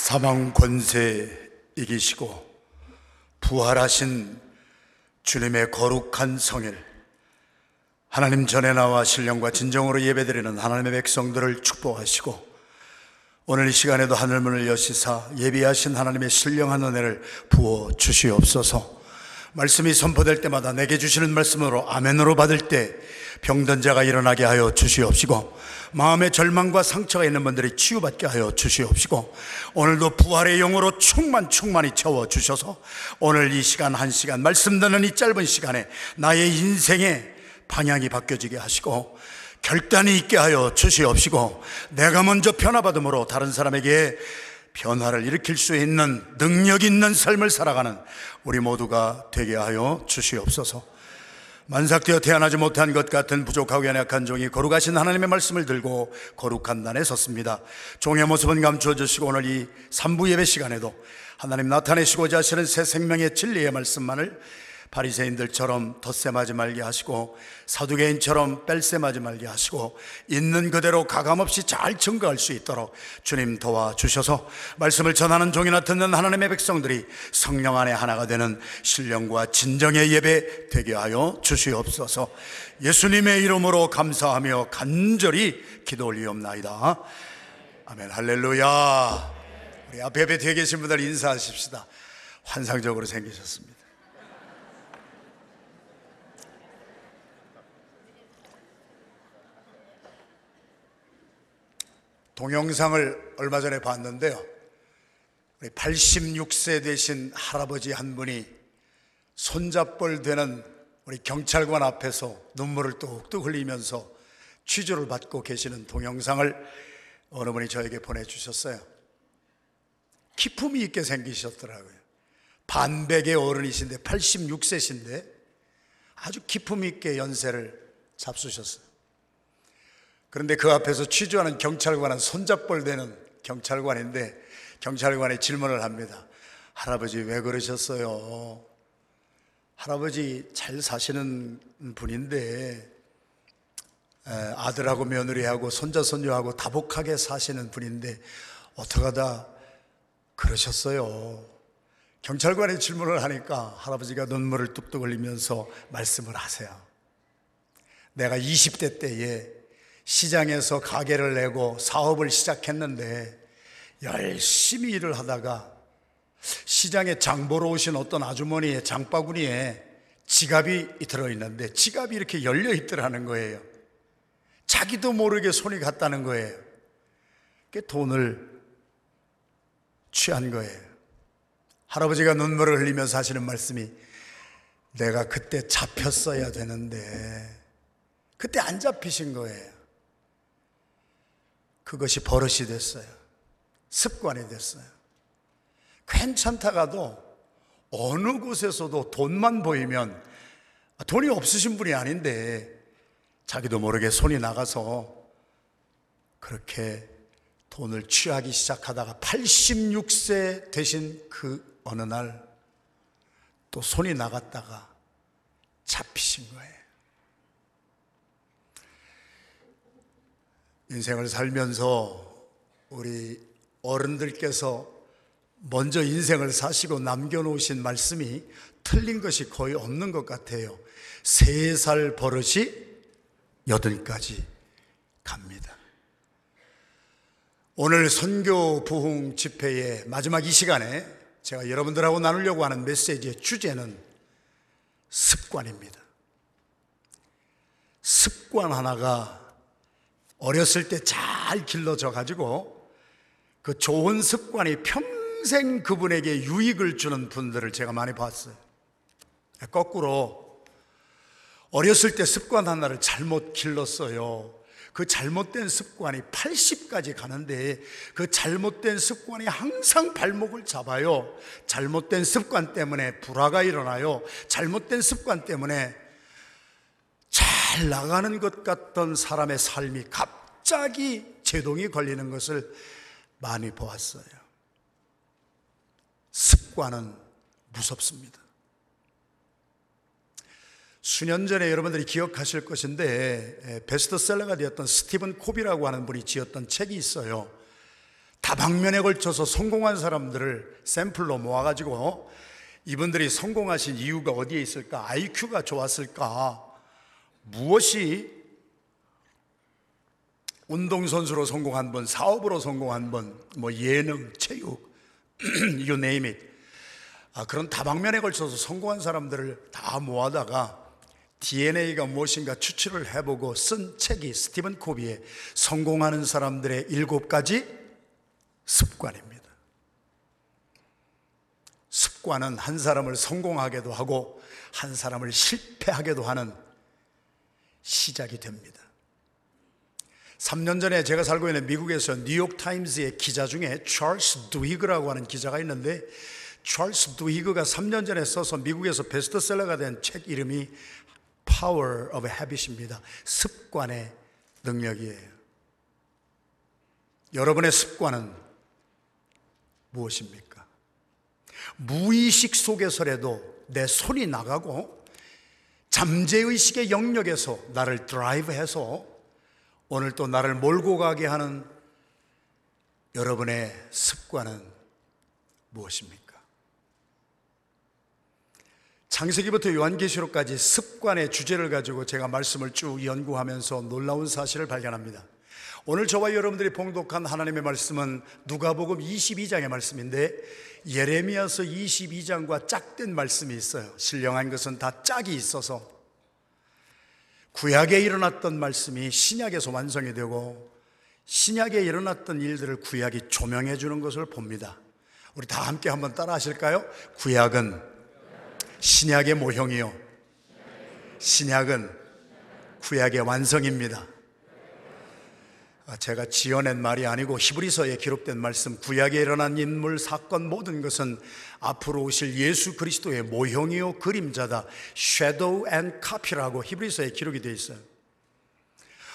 사망 권세 이기시고 부활하신 주님의 거룩한 성일 하나님 전에 나와 신령과 진정으로 예배드리는 하나님의 백성들을 축복하시고 오늘 이 시간에도 하늘문을 여시사 예비하신 하나님의 신령한 은혜를 부어 주시옵소서. 말씀이 선포될 때마다 내게 주시는 말씀으로 아멘으로 받을 때 병든 자가 일어나게 하여 주시옵시고 마음의 절망과 상처가 있는 분들이 치유받게 하여 주시옵시고 오늘도 부활의 영으로 충만 충만히 채워 주셔서 오늘 이 시간 한 시간 말씀 듣는 이 짧은 시간에 나의 인생의 방향이 바뀌어지게 하시고 결단이 있게 하여 주시옵시고 내가 먼저 변화받음으로 다른 사람에게 변화를 일으킬 수 있는 능력 있는 삶을 살아가는 우리 모두가 되게 하여 주시옵소서. 만삭되어 태어나지 못한 것 같은 부족하고 연약한 종이 거룩하신 하나님의 말씀을 들고 거룩한 단에 섰습니다. 종의 모습은 감추어 주시고 오늘 이 3부 예배 시간에도 하나님 나타내시고자 하시는 새 생명의 진리의 말씀만을 바리새인들처럼 덧셈 하지 말게 하시고 사두개인처럼 뺄셈 하지 말게 하시고 있는 그대로 가감없이 잘 증거할 수 있도록 주님 도와 주셔서 말씀을 전하는 종이나 듣는 하나님의 백성들이 성령 안에 하나가 되는 신령과 진정의 예배 되게 하여 주시옵소서. 예수님의 이름으로 감사하며 간절히 기도 올리옵나이다. 아멘. 할렐루야. 우리 앞에 뒤에 계신 분들 인사하십시다. 환상적으로 생기셨습니다. 동영상을 얼마 전에 봤는데요. 86세 되신 할아버지 한 분이 손잡벌 되는 우리 경찰관 앞에서 눈물을 뚝뚝 흘리면서 취조를 받고 계시는 동영상을 어느 분이 저에게 보내주셨어요. 기품이 있게 생기셨더라고요. 반백의 어른이신데 86세신데 아주 기품 있게 연세를 잡수셨어요. 그런데 그 앞에서 취조하는 경찰관은 손잡벌 되는 경찰관인데 경찰관이 질문을 합니다. 할아버지 왜 그러셨어요? 할아버지 잘 사시는 분인데 아들하고 며느리하고 손자 손녀하고 다복하게 사시는 분인데 어떻게 하다 그러셨어요? 경찰관이 질문을 하니까 할아버지가 눈물을 뚝뚝 흘리면서 말씀을 하세요. 내가 20대 때에 시장에서 가게를 내고 사업을 시작했는데 열심히 일을 하다가 시장에 장 보러 오신 어떤 아주머니의 장바구니에 지갑이 들어있는데 지갑이 이렇게 열려 있더라는 거예요. 자기도 모르게 손이 갔다는 거예요. 그 돈을 취한 거예요. 할아버지가 눈물을 흘리면서 하시는 말씀이 내가 그때 잡혔어야 되는데 그때 안 잡히신 거예요. 그것이 버릇이 됐어요. 습관이 됐어요. 괜찮다가도 어느 곳에서도 돈만 보이면 돈이 없으신 분이 아닌데 자기도 모르게 손이 나가서 그렇게 돈을 취하기 시작하다가 86세 되신 그 어느 날 또 손이 나갔다가 잡히신 거예요. 인생을 살면서 우리 어른들께서 먼저 인생을 사시고 남겨놓으신 말씀이 틀린 것이 거의 없는 것 같아요. 세 살 버릇이 여든까지 갑니다. 오늘 선교 부흥 집회의 마지막 이 시간에 제가 여러분들하고 나누려고 하는 메시지의 주제는 습관입니다. 습관 하나가 어렸을 때 잘 길러져 가지고 그 좋은 습관이 평생 그분에게 유익을 주는 분들을 제가 많이 봤어요. 거꾸로 어렸을 때 습관 하나를 잘못 길렀어요. 그 잘못된 습관이 80까지 가는데 그 잘못된 습관이 항상 발목을 잡아요. 잘못된 습관 때문에 불화가 일어나요. 잘못된 습관 때문에 잘 나가는 것 같던 사람의 삶이 갑자기 제동이 걸리는 것을 많이 보았어요. 습관은 무섭습니다. 수년 전에 여러분들이 기억하실 것인데 베스트셀러가 되었던 스티븐 코비라고 하는 분이 지었던 책이 있어요. 다방면에 걸쳐서 성공한 사람들을 샘플로 모아가지고 이분들이 성공하신 이유가 어디에 있을까? IQ가 좋았을까? 무엇이 운동선수로 성공한 분, 사업으로 성공한 분, 뭐 예능, 체육, you name it. 아, 그런 다방면에 걸쳐서 성공한 사람들을 다 모아다가 DNA가 무엇인가 추출을 해보고 쓴 책이 스티븐 코비의 성공하는 사람들의 일곱 가지 습관입니다. 습관은 한 사람을 성공하게도 하고 한 사람을 실패하게도 하는 시작이 됩니다. 3년 전에 제가 살고 있는 미국에서 뉴욕 타임즈의 기자 중에 찰스 두히그라고 하는 기자가 있는데 찰스 두히그가 3년 전에 써서 미국에서 베스트셀러가 된 책 이름이 Power of Habit입니다. 습관의 능력이에요. 여러분의 습관은 무엇입니까? 무의식 속에서라도 내 손이 나가고 잠재의식의 영역에서 나를 드라이브해서 오늘 또 나를 몰고 가게 하는 여러분의 습관은 무엇입니까? 창세기부터 요한계시록까지 습관의 주제를 가지고 제가 말씀을 쭉 연구하면서 놀라운 사실을 발견합니다. 오늘 저와 여러분들이 봉독한 하나님의 말씀은 누가복음 22장의 말씀인데 예레미야서 22장과 짝된 말씀이 있어요. 신령한 것은 다 짝이 있어서 구약에 일어났던 말씀이 신약에서 완성이 되고 신약에 일어났던 일들을 구약이 조명해 주는 것을 봅니다. 우리 다 함께 한번 따라 하실까요? 구약은 신약의 모형이요. 신약은 구약의 완성입니다. 아, 제가 지어낸 말이 아니고 히브리서에 기록된 말씀 구약에 일어난 인물 사건 모든 것은 앞으로 오실 예수 그리스도의 모형이요 그림자다. Shadow and copy라고 히브리서에 기록이 되어 있어요.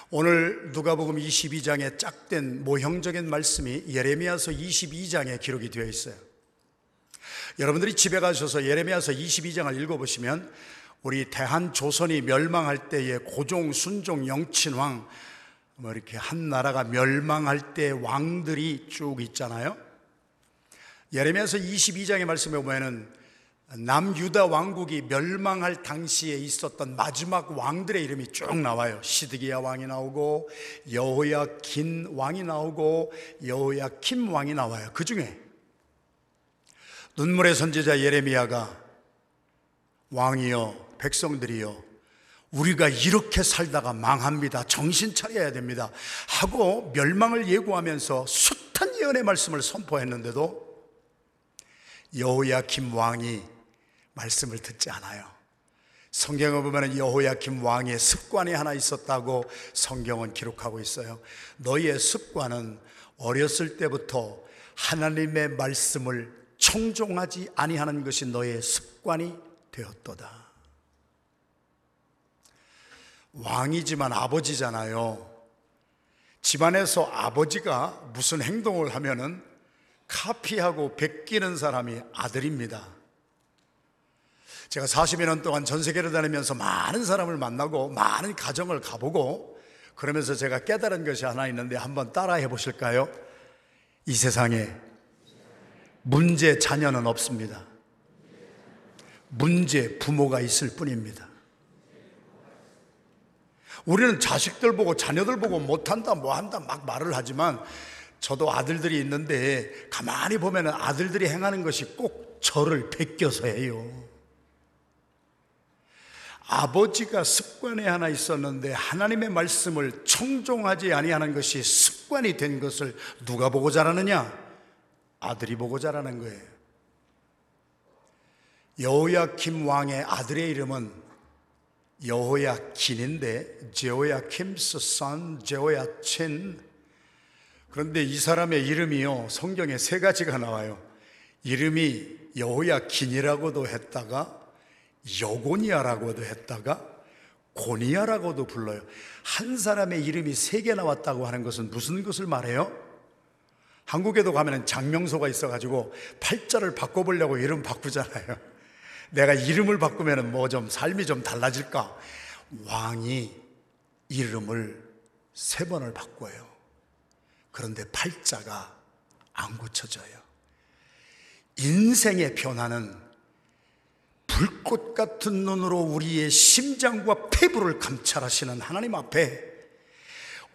오늘 누가복음 22장에 짝된 모형적인 말씀이 예레미야서 22장에 기록이 되어 있어요. 여러분들이 집에 가셔서 예레미야서 22장을 읽어보시면 우리 대한 조선이 멸망할 때의 고종, 순종, 영친왕 뭐 이렇게 한 나라가 멸망할 때 왕들이 쭉 있잖아요. 예레미야서 22장의 말씀에 보면은 남유다 왕국이 멸망할 당시에 있었던 마지막 왕들의 이름이 쭉 나와요. 시드기야 왕이 나오고 여호야긴 왕이 나오고 여호야킴 왕이 나와요. 그 중에 눈물의 선지자 예레미야가 왕이여 백성들이여 우리가 이렇게 살다가 망합니다. 정신 차려야 됩니다. 하고 멸망을 예고하면서 숱한 예언의 말씀을 선포했는데도 여호야김 왕이 말씀을 듣지 않아요. 성경을 보면 여호야김 왕의 습관이 하나 있었다고 성경은 기록하고 있어요. 너희의 습관은 어렸을 때부터 하나님의 말씀을 청종하지 아니하는 것이 너의 습관이 되었도다. 왕이지만 아버지잖아요. 집안에서 아버지가 무슨 행동을 하면은 카피하고 베끼는 사람이 아들입니다. 제가 40여 년 동안 전 세계를 다니면서 많은 사람을 만나고 많은 가정을 가보고 그러면서 제가 깨달은 것이 하나 있는데 한번 따라해 보실까요? 이 세상에 문제 자녀는 없습니다. 문제 부모가 있을 뿐입니다. 우리는 자식들 보고 자녀들 보고 못한다 뭐한다 막 말을 하지만 저도 아들들이 있는데 가만히 보면 아들들이 행하는 것이 꼭 저를 베껴서 해요. 아버지가 습관에 하나 있었는데 하나님의 말씀을 청종하지 아니하는 것이 습관이 된 것을 누가 보고 자라느냐? 아들이 보고 자라는 거예요. 여호야김 왕의 아들의 이름은 여호야킨인데 제호야킴스 선 제호야친 그런데 이 사람의 이름이요 성경에 세 가지가 나와요. 이름이 여호야킨이라고도 했다가 여고니아라고도 했다가 고니아라고도 불러요. 한 사람의 이름이 세 개 나왔다고 하는 것은 무슨 것을 말해요? 한국에도 가면 장명소가 있어가지고 팔자를 바꿔보려고 이름 바꾸잖아요. 내가 이름을 바꾸면 뭐 좀 삶이 좀 달라질까? 왕이 이름을 세 번을 바꿔요. 그런데 팔자가 안 고쳐져요. 인생의 변화는 불꽃 같은 눈으로 우리의 심장과 폐부를 감찰하시는 하나님 앞에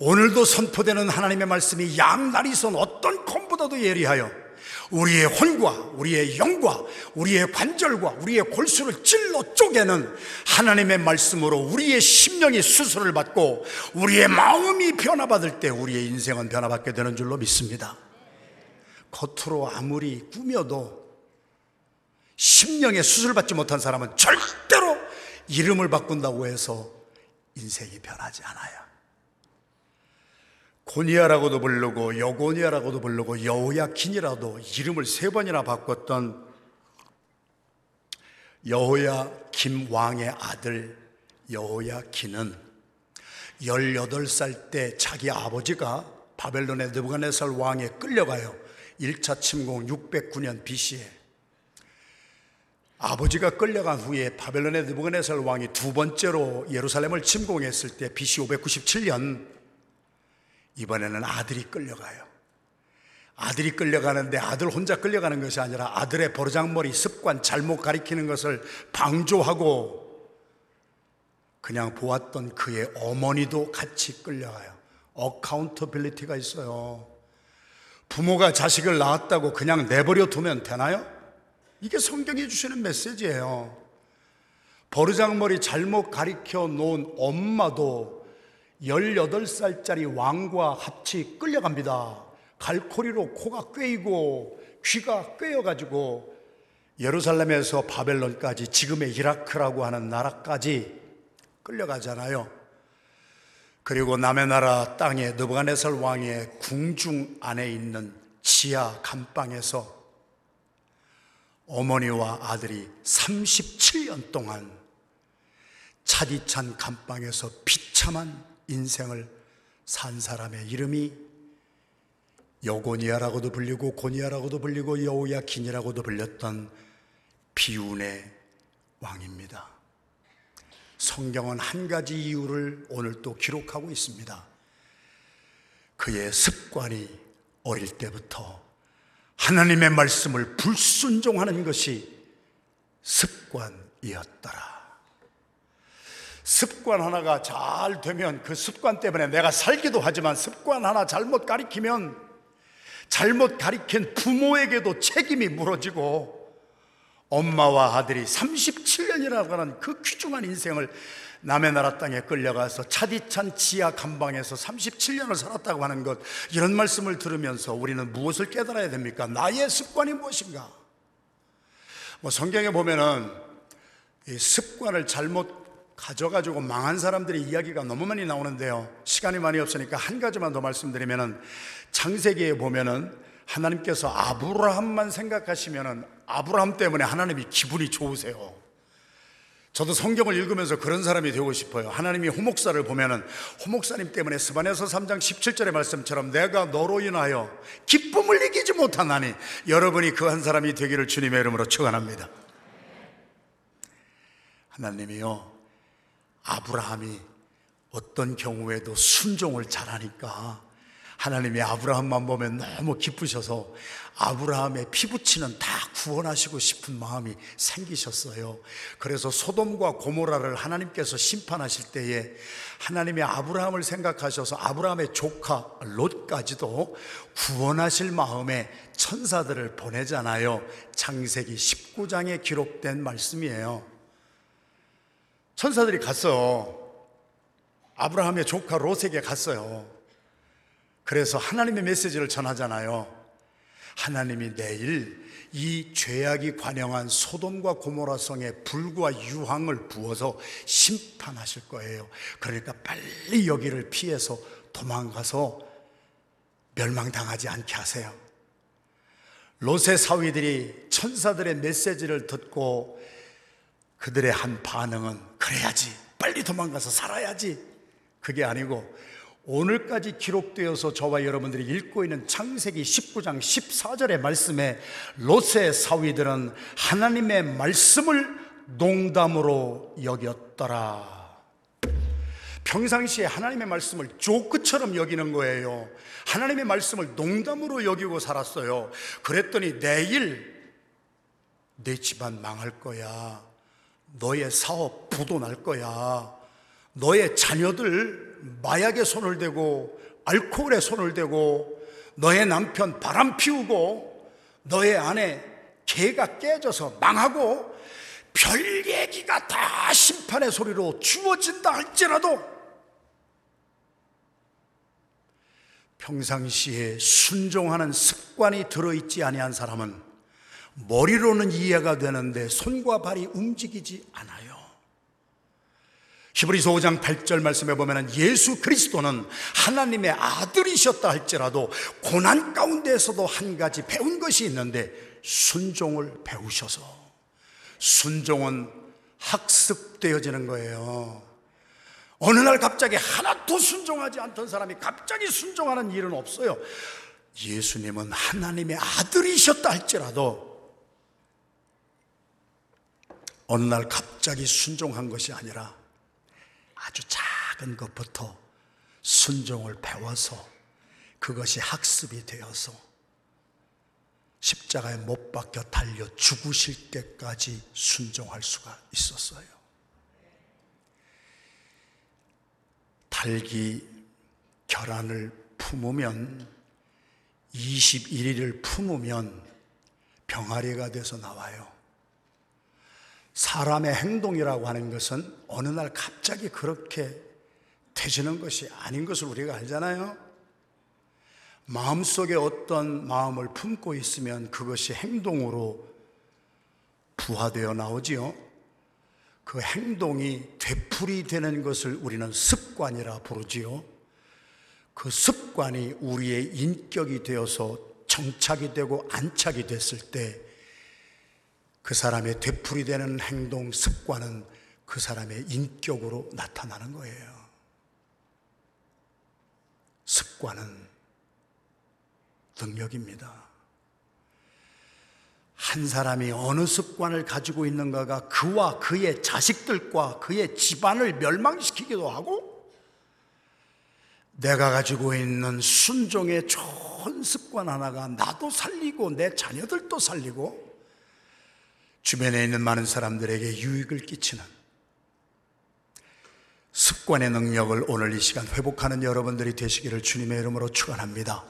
오늘도 선포되는 하나님의 말씀이 양날이 선 어떤 검보다도 예리하여 우리의 혼과 우리의 영과 우리의 관절과 우리의 골수를 찔러 쪼개는 하나님의 말씀으로 우리의 심령이 수술을 받고 우리의 마음이 변화받을 때 우리의 인생은 변화받게 되는 줄로 믿습니다. 겉으로 아무리 꾸며도 심령에 수술받지 못한 사람은 절대로 이름을 바꾼다고 해서 인생이 변하지 않아요. 고니아라고도 부르고 여고니아라고도 부르고 여호야킨이라도 이름을 세 번이나 바꿨던 여호야김 왕의 아들 여호야킨은 18살 때 자기 아버지가 바벨론의 느부갓네살 왕에 끌려가요. 1차 침공 609년 BC에 아버지가 끌려간 후에 바벨론의 느부갓네살 왕이 두 번째로 예루살렘을 침공했을 때 BC 597년 이번에는 아들이 끌려가요. 아들이 끌려가는데 아들 혼자 끌려가는 것이 아니라 아들의 버르장머리 습관 잘못 가리키는 것을 방조하고 그냥 보았던 그의 어머니도 같이 끌려가요. accountability가 있어요. 부모가 자식을 낳았다고 그냥 내버려 두면 되나요? 이게 성경이 주시는 메시지예요. 버르장머리 잘못 가리켜 놓은 엄마도 18살짜리 왕과 합치 끌려갑니다. 갈코리로 코가 꿰이고 귀가 꿰어가지고 예루살렘에서 바벨론까지 지금의 이라크라고 하는 나라까지 끌려가잖아요. 그리고 남의 나라 땅에 느부갓네살 왕의 궁중 안에 있는 지하 감방에서 어머니와 아들이 37년 동안 차디찬 감방에서 비참한 인생을 산 사람의 이름이 여고니아라고도 불리고 고니아라고도 불리고 여우야킨이라고도 불렸던 비운의 왕입니다. 성경은 한 가지 이유를 오늘 또 기록하고 있습니다. 그의 습관이 어릴 때부터 하나님의 말씀을 불순종하는 것이 습관이었더라. 습관 하나가 잘 되면 그 습관 때문에 내가 살기도 하지만 습관 하나 잘못 가리키면 잘못 가리킨 부모에게도 책임이 물어지고 엄마와 아들이 37년이라고 하는 그 귀중한 인생을 남의 나라 땅에 끌려가서 차디찬 지하 감방에서 37년을 살았다고 하는 것 이런 말씀을 들으면서 우리는 무엇을 깨달아야 됩니까? 나의 습관이 무엇인가? 뭐 성경에 보면은 이 습관을 잘못 가져가지고 망한 사람들의 이야기가 너무 많이 나오는데요. 시간이 많이 없으니까 한 가지만 더 말씀드리면은 창세기에 보면은 하나님께서 아브라함만 생각하시면은 아브라함 때문에 하나님이 기분이 좋으세요. 저도 성경을 읽으면서 그런 사람이 되고 싶어요. 하나님이 호목사를 보면은 호목사님 때문에 스바네서 3장 17절의 말씀처럼 내가 너로 인하여 기쁨을 이기지 못하나니 여러분이 그 한 사람이 되기를 주님의 이름으로 축원합니다. 하나님이요. 아브라함이 어떤 경우에도 순종을 잘하니까 하나님이 아브라함만 보면 너무 기쁘셔서 아브라함의 피부치는 다 구원하시고 싶은 마음이 생기셨어요. 그래서 소돔과 고모라를 하나님께서 심판하실 때에 하나님이 아브라함을 생각하셔서 아브라함의 조카 롯까지도 구원하실 마음에 천사들을 보내잖아요. 창세기 19장에 기록된 말씀이에요. 천사들이 갔어. 아브라함의 조카 롯에게 갔어요. 그래서 하나님의 메시지를 전하잖아요. 하나님이 내일 이 죄악이 관영한 소돔과 고모라 성에 불과 유황을 부어서 심판하실 거예요. 그러니까 빨리 여기를 피해서 도망가서 멸망당하지 않게 하세요. 롯의 사위들이 천사들의 메시지를 듣고 그들의 한 반응은 그래야지. 빨리 도망가서 살아야지. 그게 아니고 오늘까지 기록되어서 저와 여러분들이 읽고 있는 창세기 19장 14절의 말씀에 롯의 사위들은 하나님의 말씀을 농담으로 여겼더라. 평상시에 하나님의 말씀을 조크처럼 여기는 거예요. 하나님의 말씀을 농담으로 여기고 살았어요. 그랬더니 내일 내 집안 망할 거야. 너의 사업 부도 날 거야. 너의 자녀들 마약에 손을 대고 알코올에 손을 대고 너의 남편 바람 피우고 너의 아내 개가 깨져서 망하고 별 얘기가 다 심판의 소리로 주어진다 할지라도 평상시에 순종하는 습관이 들어있지 아니한 사람은 머리로는 이해가 되는데 손과 발이 움직이지 않아요. 히브리서 5장 8절 말씀에 보면 예수 그리스도는 하나님의 아들이셨다 할지라도 고난 가운데에서도 한 가지 배운 것이 있는데 순종을 배우셔서 순종은 학습되어지는 거예요. 어느 날 갑자기 하나도 순종하지 않던 사람이 갑자기 순종하는 일은 없어요. 예수님은 하나님의 아들이셨다 할지라도 어느 날 갑자기 순종한 것이 아니라 아주 작은 것부터 순종을 배워서 그것이 학습이 되어서 십자가에 못 박혀 달려 죽으실 때까지 순종할 수가 있었어요. 달기 결안을 품으면 21일을 품으면 병아리가 돼서 나와요. 사람의 행동이라고 하는 것은 어느 날 갑자기 그렇게 되지는 것이 아닌 것을 우리가 알잖아요. 마음속에 어떤 마음을 품고 있으면 그것이 행동으로 부화되어 나오지요. 그 행동이 되풀이 되는 것을 우리는 습관이라 부르지요. 그 습관이 우리의 인격이 되어서 정착이 되고 안착이 됐을 때 그 사람의 되풀이 되는 행동 습관은 그 사람의 인격으로 나타나는 거예요. 습관은 능력입니다. 한 사람이 어느 습관을 가지고 있는가가 그와 그의 자식들과 그의 집안을 멸망시키기도 하고 내가 가지고 있는 순종의 좋은 습관 하나가 나도 살리고 내 자녀들도 살리고 주변에 있는 많은 사람들에게 유익을 끼치는 습관의 능력을 오늘 이 시간 회복하는 여러분들이 되시기를 주님의 이름으로 축원합니다.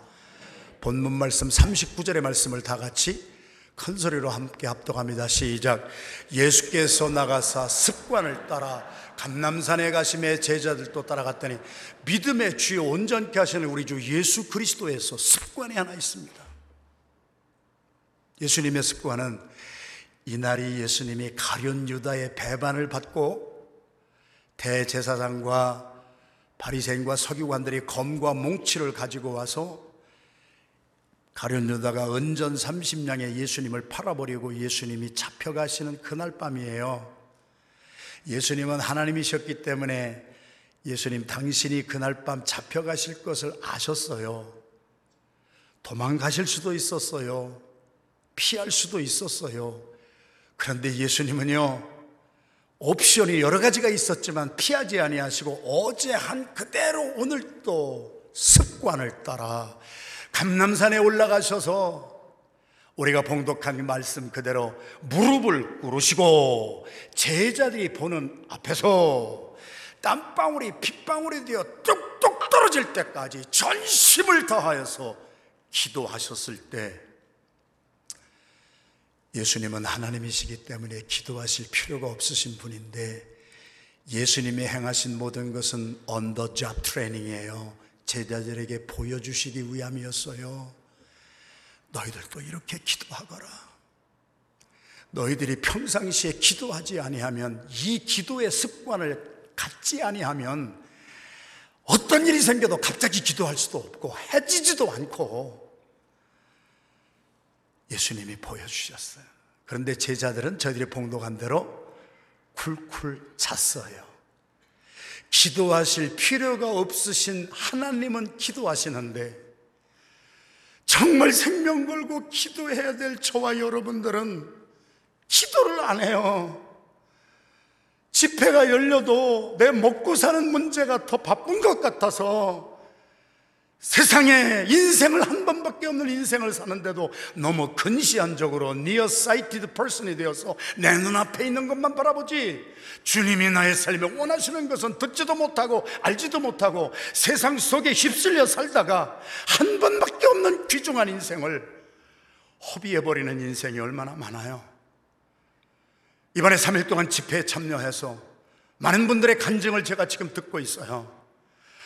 본문 말씀 39절의 말씀을 다 같이 큰 소리로 함께 합독합니다. 시작. 예수께서 나가사 습관을 따라 감남산에 가심에 제자들도 따라갔더니 믿음의 주요 온전케 하시는 우리 주 예수 그리스도에서 습관이 하나 있습니다. 예수님의 습관은 이날이 예수님이 가룟 유다의 배반을 받고 대제사장과 바리새인과 서기관들이 검과 몽치를 가지고 와서 가룟 유다가 은전 30냥에 예수님을 팔아버리고 예수님이 잡혀가시는 그날 밤이에요. 예수님은 하나님이셨기 때문에 예수님 당신이 그날 밤 잡혀가실 것을 아셨어요. 도망가실 수도 있었어요. 피할 수도 있었어요. 그런데 예수님은요, 옵션이 여러 가지가 있었지만 피하지 아니하시고 어제 한 그대로 오늘도 습관을 따라 감남산에 올라가셔서 우리가 봉독한 말씀 그대로 무릎을 꿇으시고 제자들이 보는 앞에서 땀방울이 핏방울이 되어 뚝뚝 떨어질 때까지 전심을 다하여서 기도하셨을 때 예수님은 하나님이시기 때문에 기도하실 필요가 없으신 분인데 예수님이 행하신 모든 것은 언더 잡 트레이닝이에요. 제자들에게 보여주시기 위함이었어요. 너희들도 이렇게 기도하거라. 너희들이 평상시에 기도하지 아니하면 이 기도의 습관을 갖지 아니하면 어떤 일이 생겨도 갑자기 기도할 수도 없고 해지지도 않고 예수님이 보여주셨어요. 그런데 제자들은 저희들이 봉독한 대로 쿨쿨 잤어요. 기도하실 필요가 없으신 하나님은 기도하시는데 정말 생명 걸고 기도해야 될 저와 여러분들은 기도를 안 해요. 집회가 열려도 내 먹고 사는 문제가 더 바쁜 것 같아서 세상에 인생을 한 번밖에 없는 인생을 사는데도 너무 근시안적으로 nearsighted person이 되어서 내 눈앞에 있는 것만 바라보지. 주님이 나의 삶에 원하시는 것은 듣지도 못하고 알지도 못하고 세상 속에 휩쓸려 살다가 한 번밖에 없는 귀중한 인생을 허비해버리는 인생이 얼마나 많아요. 이번에 3일 동안 집회에 참여해서 많은 분들의 간증을 제가 지금 듣고 있어요.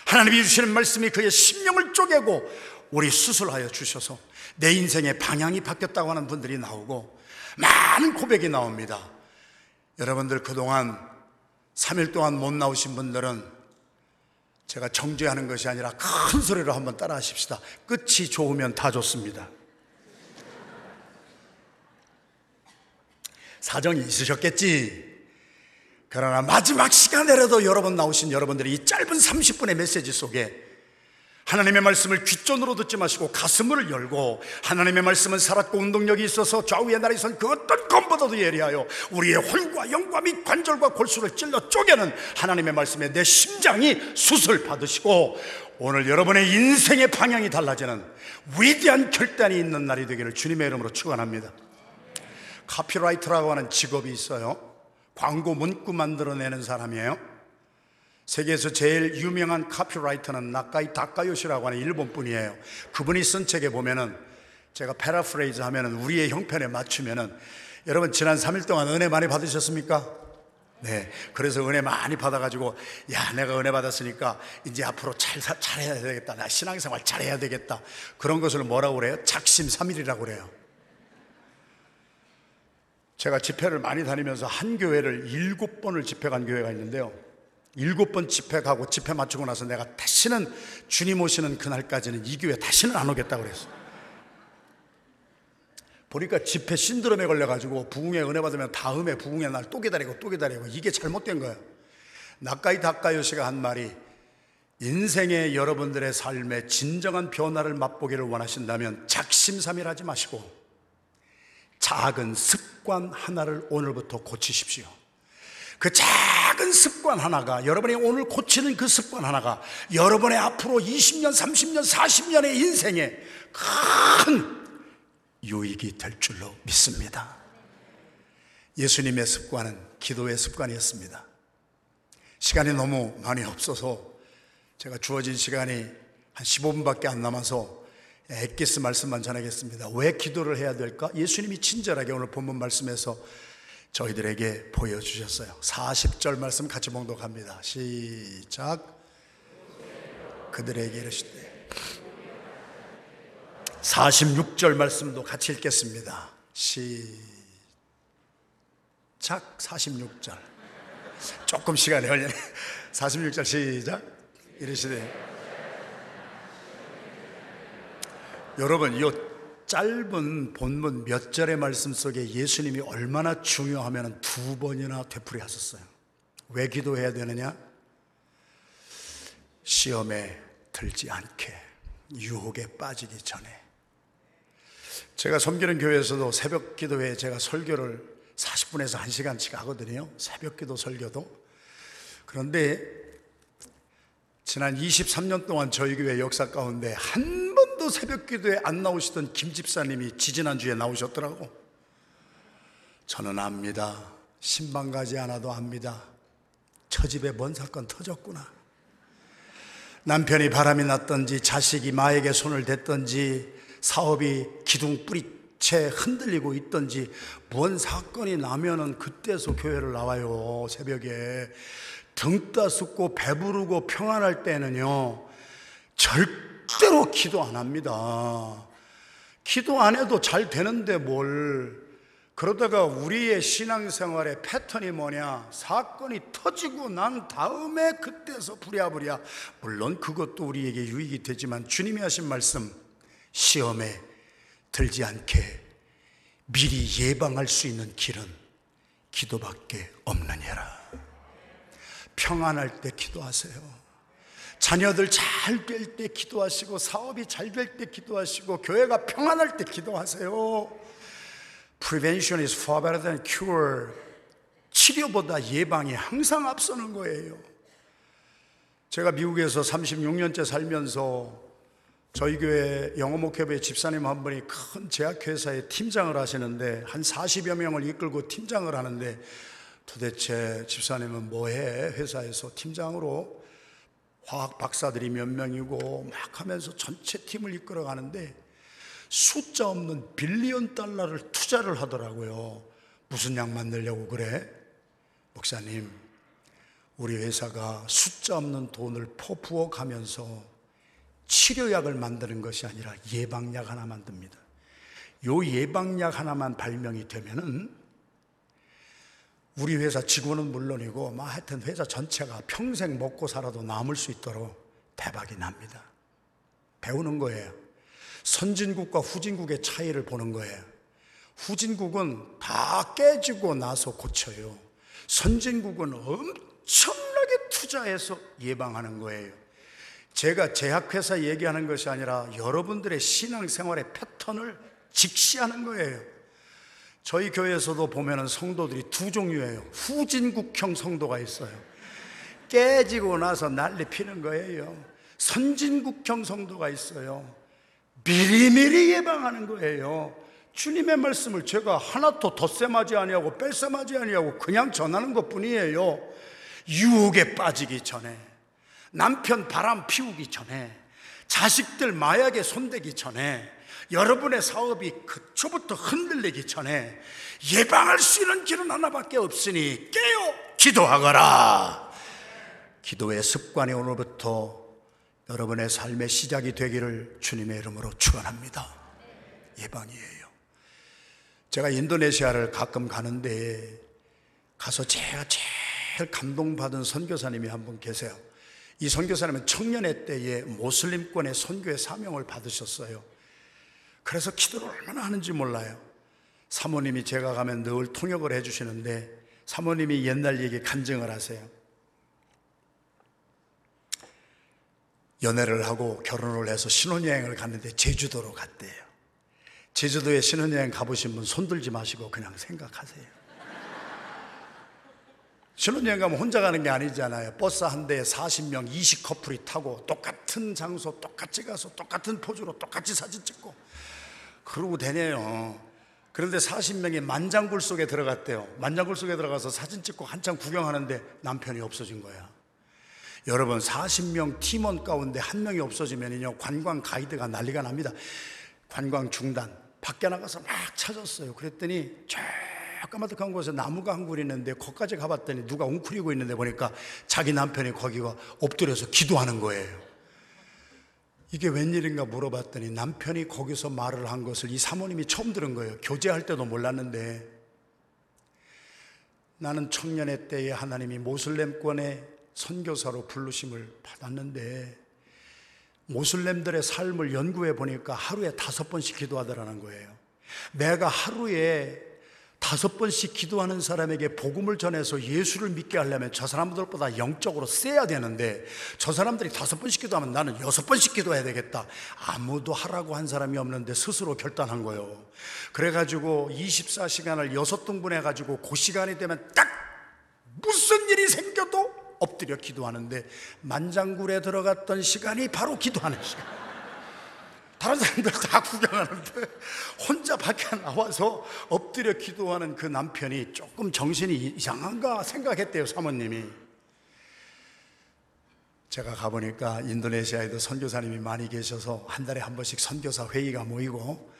하나님이 주시는 말씀이 그의 심령을 쪼개고 우리 수술하여 주셔서 내 인생의 방향이 바뀌었다고 하는 분들이 나오고 많은 고백이 나옵니다. 여러분들 그동안 3일 동안 못 나오신 분들은 제가 정죄하는 것이 아니라 큰 소리로 한번 따라 하십시다. 끝이 좋으면 다 좋습니다. 사정이 있으셨겠지. 그러나 마지막 시간에라도 여러분 나오신 여러분들이 이 짧은 30분의 메시지 속에 하나님의 말씀을 귓전으로 듣지 마시고 가슴을 열고 하나님의 말씀은 살았고 운동력이 있어서 좌우의 나라에 선 그 어떤 검보다도 예리하여 우리의 홀과 영과 및 관절과 골수를 찔러 쪼개는 하나님의 말씀에 내 심장이 수술 받으시고 오늘 여러분의 인생의 방향이 달라지는 위대한 결단이 있는 날이 되기를 주님의 이름으로 축원합니다. 카피라이터라고 하는 직업이 있어요. 광고 문구 만들어내는 사람이에요. 세계에서 제일 유명한 카피라이터는 나카이 다카요시라고 하는 일본 분이에요. 그분이 쓴 책에 보면은 제가 paraphrase 하면은 우리의 형편에 맞추면은 여러분 지난 3일 동안 은혜 많이 받으셨습니까? 네. 그래서 은혜 많이 받아가지고 야 내가 은혜 받았으니까 이제 앞으로 잘 사- 잘해야 되겠다. 나 신앙생활 잘해야 되겠다. 그런 것을 뭐라고 그래요? 작심삼일이라고 그래요. 제가 집회를 많이 다니면서 한 교회를 일곱 번을 집회 간 교회가 있는데요. 일곱 번 집회 가고 집회 마치고 나서 내가 다시는 주님 오시는 그날까지는 이 교회 다시는 안 오겠다고 그랬어. 보니까 집회 신드롬에 걸려가지고 부흥의 은혜 받으면 다음에 부흥의 날 또 기다리고 또 기다리고 이게 잘못된 거예요. 나까이 다까요 씨가 한 말이 인생의 여러분들의 삶에 진정한 변화를 맛보기를 원하신다면 작심삼일하지 마시고 작은 습관 하나를 오늘부터 고치십시오. 그 작은 습관 하나가 여러분이 오늘 고치는 그 습관 하나가 여러분의 앞으로 20년, 30년, 40년의 인생에 큰 유익이 될 줄로 믿습니다. 예수님의 습관은 기도의 습관이었습니다. 시간이 너무 많이 없어서 제가 주어진 시간이 한 15분밖에 안 남아서 엑기스 말씀만 전하겠습니다. 왜 기도를 해야 될까? 예수님이 친절하게 오늘 본문 말씀에서 저희들에게 보여주셨어요. 40절 말씀 같이 봉독합니다. 시작. 그들에게 이르시되 46절 말씀도 같이 읽겠습니다. 시작 46절. 조금 시간이 걸리네. 46절 시작. 이르시되 여러분, 이 짧은 본문 몇 절의 말씀 속에 예수님이 얼마나 중요하면 두 번이나 되풀이 하셨어요. 왜 기도해야 되느냐? 시험에 들지 않게, 유혹에 빠지기 전에. 제가 섬기는 교회에서도 새벽 기도회 제가 설교를 40분에서 1시간씩 하거든요. 새벽 기도 설교도. 그런데 지난 23년 동안 저희 교회 역사 가운데 한 새벽 기도에 안 나오시던 김 집사님이 지지난주에 나오셨더라고. 저는 압니다. 신방 가지 않아도 압니다. 저 집에 뭔 사건 터졌구나. 남편이 바람이 났던지 자식이 마에게 손을 댔던지 사업이 기둥 뿌리채 흔들리고 있던지 뭔 사건이 나면은 그때서 교회를 나와요 새벽에 등 따숩고 배부르고 평안할 때는요 절대로 기도 안 합니다 기도 안 해도 잘 되는데 뭘 그러다가 우리의 신앙생활의 패턴이 뭐냐 사건이 터지고 난 다음에 그때서 부랴부랴 물론 그것도 우리에게 유익이 되지만 주님이 하신 말씀 시험에 들지 않게 미리 예방할 수 있는 길은 기도밖에 없느니라. 평안할 때 기도하세요. 자녀들 잘 될 때 기도하시고 사업이 잘 될 때 기도하시고 교회가 평안할 때 기도하세요. Prevention is far better than cure. 치료보다 예방이 항상 앞서는 거예요. 제가 미국에서 36년째 살면서 저희 교회 영어 목회부의 집사님 한 분이 큰 제약회사의 팀장을 하시는데 한 40여 명을 이끌고 팀장을 하는데 도대체 집사님은 뭐해? 회사에서 팀장으로 화학 박사들이 몇 명이고 막 하면서 전체 팀을 이끌어 가는데 숫자 없는 빌리언 달러를 투자를 하더라고요. 무슨 약 만들려고 그래? 목사님, 우리 회사가 숫자 없는 돈을 퍼부어 가면서 치료약을 만드는 것이 아니라 예방약 하나 만듭니다. 요 예방약 하나만 발명이 되면은 우리 회사 직원은 물론이고 뭐 하여튼 회사 전체가 평생 먹고 살아도 남을 수 있도록 대박이 납니다. 배우는 거예요. 선진국과 후진국의 차이를 보는 거예요. 후진국은 다 깨지고 나서 고쳐요. 선진국은 엄청나게 투자해서 예방하는 거예요. 제가 제약회사 얘기하는 것이 아니라 여러분들의 신앙생활의 패턴을 직시하는 거예요. 저희 교회에서도 보면은 성도들이 두 종류예요. 후진국형 성도가 있어요. 깨지고 나서 난리 피는 거예요. 선진국형 성도가 있어요. 미리미리 예방하는 거예요. 주님의 말씀을 제가 하나도 덧셈하지 아니하고 뺄셈하지 아니하고 그냥 전하는 것뿐이에요. 유혹에 빠지기 전에 남편 바람 피우기 전에 자식들 마약에 손대기 전에 여러분의 사업이 그초부터 흔들리기 전에 예방할 수 있는 길은 하나밖에 없으니 깨어 기도하거라. 기도의 습관이 오늘부터 여러분의 삶의 시작이 되기를 주님의 이름으로 축원합니다. 예방이에요. 제가 인도네시아를 가끔 가는데 가서 제가 제일 감동받은 선교사님이 한 분 계세요. 이 선교사님은 청년회 때에 모슬림권의 선교의 사명을 받으셨어요. 그래서 기도를 얼마나 하는지 몰라요. 사모님이 제가 가면 늘 통역을 해주시는데 사모님이 옛날 얘기 간증을 하세요. 연애를 하고 결혼을 해서 신혼여행을 갔는데 제주도로 갔대요. 제주도에 신혼여행 가보신 분 손들지 마시고 그냥 생각하세요. 신혼여행 가면 혼자 가는 게 아니잖아요. 버스 한 대에 40명, 20커플이 타고 똑같은 장소, 똑같이 가서 똑같은 포즈로 똑같이 사진 찍고 그러고 다녀요. 그런데 40명이 만장굴 속에 들어갔대요. 만장굴 속에 들어가서 사진 찍고 한참 구경하는데 남편이 없어진 거야. 여러분 40명 팀원 가운데 한 명이 없어지면요 관광 가이드가 난리가 납니다. 관광 중단. 밖에 나가서 막 찾았어요. 그랬더니 저 까마득한 곳에 나무가 한 그루 있는데 거기까지 가봤더니 누가 웅크리고 있는데 보니까 자기 남편이 거기가 엎드려서 기도하는 거예요. 이게 웬일인가 물어봤더니 남편이 거기서 말을 한 것을 이 사모님이 처음 들은 거예요. 교제할 때도 몰랐는데 나는 청년의 때에 하나님이 모슬렘권의 선교사로 부르심을 받았는데 모슬렘들의 삶을 연구해 보니까 하루에 다섯 번씩 기도하더라는 거예요. 내가 하루에 다섯 번씩 기도하는 사람에게 복음을 전해서 예수를 믿게 하려면 저 사람들보다 영적으로 세야 되는데 저 사람들이 다섯 번씩 기도하면 나는 여섯 번씩 기도해야 되겠다. 아무도 하라고 한 사람이 없는데 스스로 결단한 거예요. 그래가지고 24시간을 여섯 등분 해가지고 그 시간이 되면 딱 무슨 일이 생겨도 엎드려 기도하는데 만장굴에 들어갔던 시간이 바로 기도하는 시간. 다른 사람들 다 구경하는데 혼자 밖에 나와서 엎드려 기도하는 그 남편이 조금 정신이 이상한가 생각했대요, 사모님이. 제가 가보니까 인도네시아에도 선교사님이 많이 계셔서 한 달에 한 번씩 선교사 회의가 모이고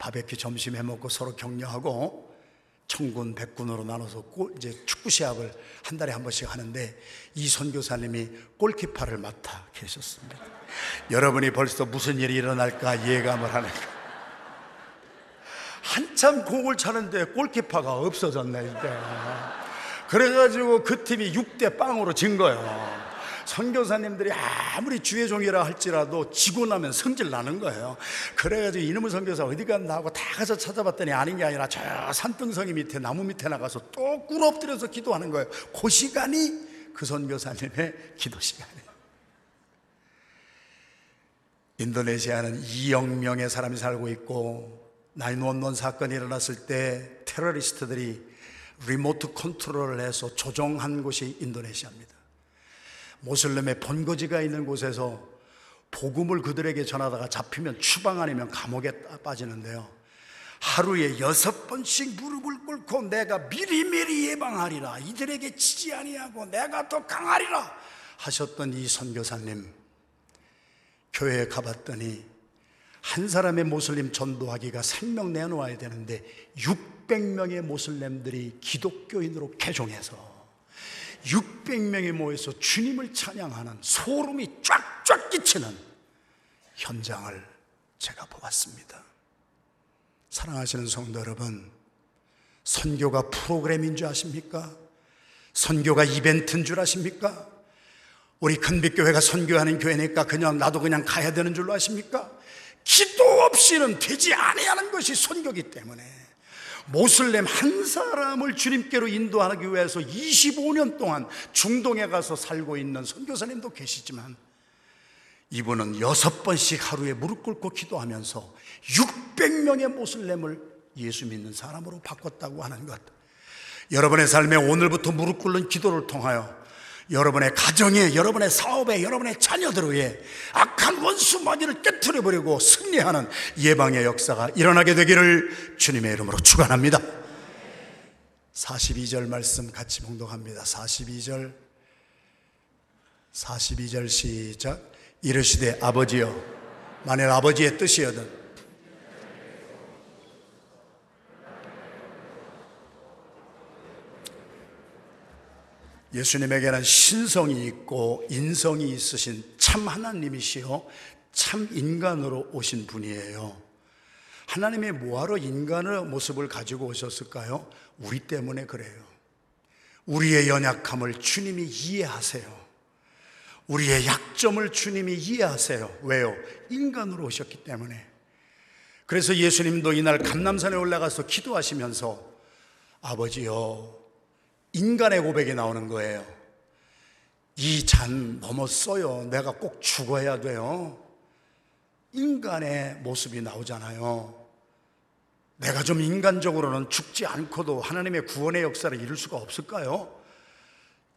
바베큐 점심 해 먹고 서로 격려하고 청군, 백군으로 나눠서 골, 이제 축구 시합을 한 달에 한 번씩 하는데 이 선교사님이 골키퍼를 맡아 계셨습니다. 여러분이 벌써 무슨 일이 일어날까 예감을 거. 한참 공을 차는데 골키퍼가 없어졌네 이때. 그래가지고 그 팀이 6대 빵으로 진 거예요. 선교사님들이 아무리 주의 종이라 할지라도 지고 나면 성질 나는 거예요. 그래가지고 이놈의 선교사 어디 갔나 하고 다 가서 찾아봤더니 아닌 게 아니라 저 산등성이 밑에 나무 밑에 나가서 또 꿇어 엎드려서 기도하는 거예요. 그 시간이 그 선교사님의 기도 시간이에요. 인도네시아는 2억 명의 사람이 살고 있고 나인원원 사건이 일어났을 때 테러리스트들이 리모트 컨트롤을 해서 조종한 곳이 인도네시아입니다. 모슬렘의 본거지가 있는 곳에서 복음을 그들에게 전하다가 잡히면 추방 아니면 감옥에 빠지는데요. 하루에 여섯 번씩 무릎을 꿇고 내가 미리미리 예방하리라 이들에게 치지 아니하고 내가 더 강하리라 하셨던 이 선교사님 교회에 가봤더니 한 사람의 모슬림 전도하기가 생명 내놓아야 되는데 600명의 모슬렘들이 기독교인으로 개종해서 600명이 모여서 주님을 찬양하는 소름이 쫙쫙 끼치는 현장을 제가 보았습니다. 사랑하시는 성도 여러분, 선교가 프로그램인 줄 아십니까? 선교가 이벤트인 줄 아십니까? 우리 큰빛교회가 선교하는 교회니까 그냥 나도 그냥 가야 되는 줄로 아십니까? 기도 없이는 되지 아니하는 것이 선교기 때문에 모슬렘 한 사람을 주님께로 인도하기 위해서 25년 동안 중동에 가서 살고 있는 선교사님도 계시지만 이분은 여섯 번씩 하루에 무릎 꿇고 기도하면서 600명의 모슬렘을 예수 믿는 사람으로 바꿨다고 하는 것. 여러분의 삶에 오늘부터 무릎 꿇는 기도를 통하여 여러분의 가정에, 여러분의 사업에, 여러분의 자녀들 위해 악한 원수 마귀를 깨뜨려 버리고 승리하는 예방의 역사가 일어나게 되기를 주님의 이름으로 축원합니다. 42절 말씀 같이 봉독합니다. 42절 42절 시작 이르시되 아버지여 만일 아버지의 뜻이여든 예수님에게는 신성이 있고 인성이 있으신 참 하나님이시요 참 인간으로 오신 분이에요. 하나님이 뭐하러 인간의 모습을 가지고 오셨을까요? 우리 때문에 그래요. 우리의 연약함을 주님이 이해하세요. 우리의 약점을 주님이 이해하세요. 왜요? 인간으로 오셨기 때문에. 그래서 예수님도 이날 감남산에 올라가서 기도하시면서 아버지요, 인간의 고백이 나오는 거예요. 이 잔 넘었어요. 내가 꼭 죽어야 돼요. 인간의 모습이 나오잖아요. 내가 좀 인간적으로는 죽지 않고도 하나님의 구원의 역사를 이룰 수가 없을까요?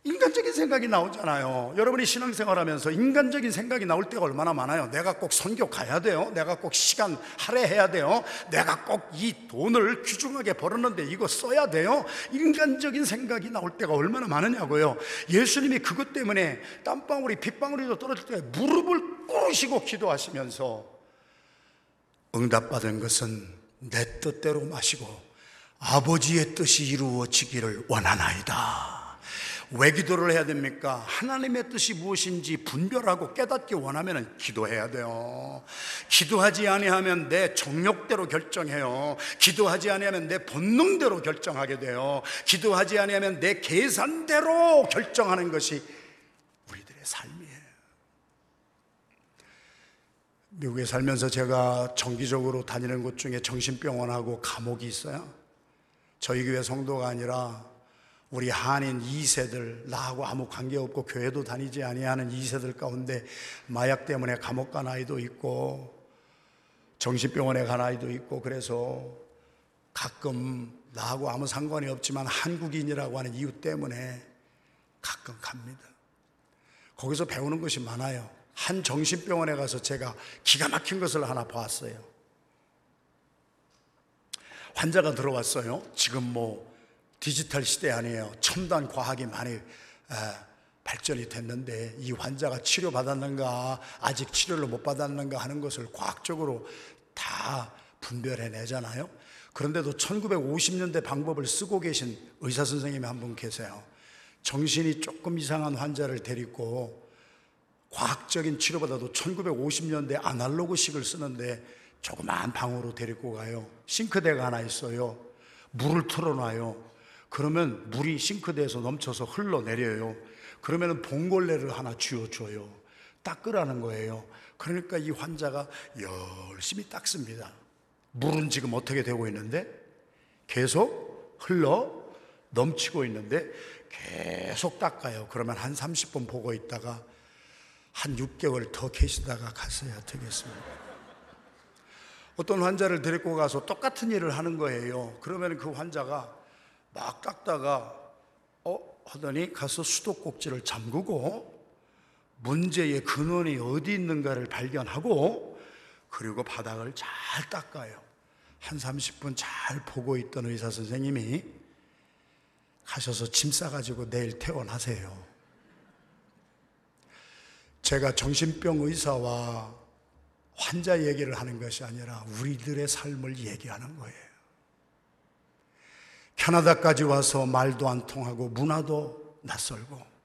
인간적인 생각이 나오잖아요. 여러분이 신앙생활 하면서 인간적인 생각이 나올 때가 얼마나 많아요. 내가 꼭 선교 가야 돼요. 내가 꼭 시간 할애해야 돼요. 내가 꼭 이 돈을 귀중하게 벌었는데 이거 써야 돼요. 인간적인 생각이 나올 때가 얼마나 많으냐고요. 예수님이 그것 때문에 땀방울이 빗방울이도 떨어질 때 무릎을 꿇으시고 기도하시면서 응답받은 것은 내 뜻대로 마시고 아버지의 뜻이 이루어지기를 원하나이다. 왜 기도를 해야 됩니까? 하나님의 뜻이 무엇인지 분별하고 깨닫기 원하면 기도해야 돼요. 기도하지 아니하면 내 정욕대로 결정해요. 기도하지 아니하면 내 본능대로 결정하게 돼요. 기도하지 아니하면 내 계산대로 결정하는 것이 우리들의 삶이에요. 미국에 살면서 제가 정기적으로 다니는 곳 중에 정신병원하고 감옥이 있어요. 저희 교회 성도가 아니라 우리 한인 2세들 나하고 아무 관계없고 교회도 다니지 아니하는 2세들 가운데 마약 때문에 감옥 간 아이도 있고 정신병원에 간 아이도 있고 그래서 가끔 나하고 아무 상관이 없지만 한국인이라고 하는 이유 때문에 가끔 갑니다. 거기서 배우는 것이 많아요. 한 정신병원에 가서 제가 기가 막힌 것을 하나 봤어요. 환자가 들어왔어요. 지금 뭐 디지털 시대 아니에요. 첨단 과학이 많이 발전이 됐는데 이 환자가 치료받았는가 아직 치료를 못 받았는가 하는 것을 과학적으로 다 분별해 내잖아요. 그런데도 1950년대 방법을 쓰고 계신 의사 선생님이 한 분 계세요. 정신이 조금 이상한 환자를 데리고 과학적인 치료보다도 1950년대 아날로그식을 쓰는데 조그마한 방으로 데리고 가요. 싱크대가 하나 있어요. 물을 틀어놔요. 그러면 물이 싱크대에서 넘쳐서 흘러내려요. 그러면 봉골레를 하나 쥐어줘요. 닦으라는 거예요. 그러니까 이 환자가 열심히 닦습니다. 물은 지금 어떻게 되고 있는데? 계속 흘러 넘치고 있는데 계속 닦아요. 그러면 한 30분 보고 있다가 한 6개월 더 계시다가 갔어야 되겠습니다. 어떤 환자를 데리고 가서 똑같은 일을 하는 거예요. 그러면 그 환자가 막 닦다가 어 하더니 가서 수도꼭지를 잠그고 문제의 근원이 어디 있는가를 발견하고 그리고 바닥을 잘 닦아요. 한 30분 잘 보고 있던 의사 선생님이 가셔서 짐 싸가지고 내일 퇴원하세요. 제가 정신병 의사와 환자 얘기를 하는 것이 아니라 우리들의 삶을 얘기하는 거예요. 캐나다까지 와서 말도 안 통하고 문화도 낯설고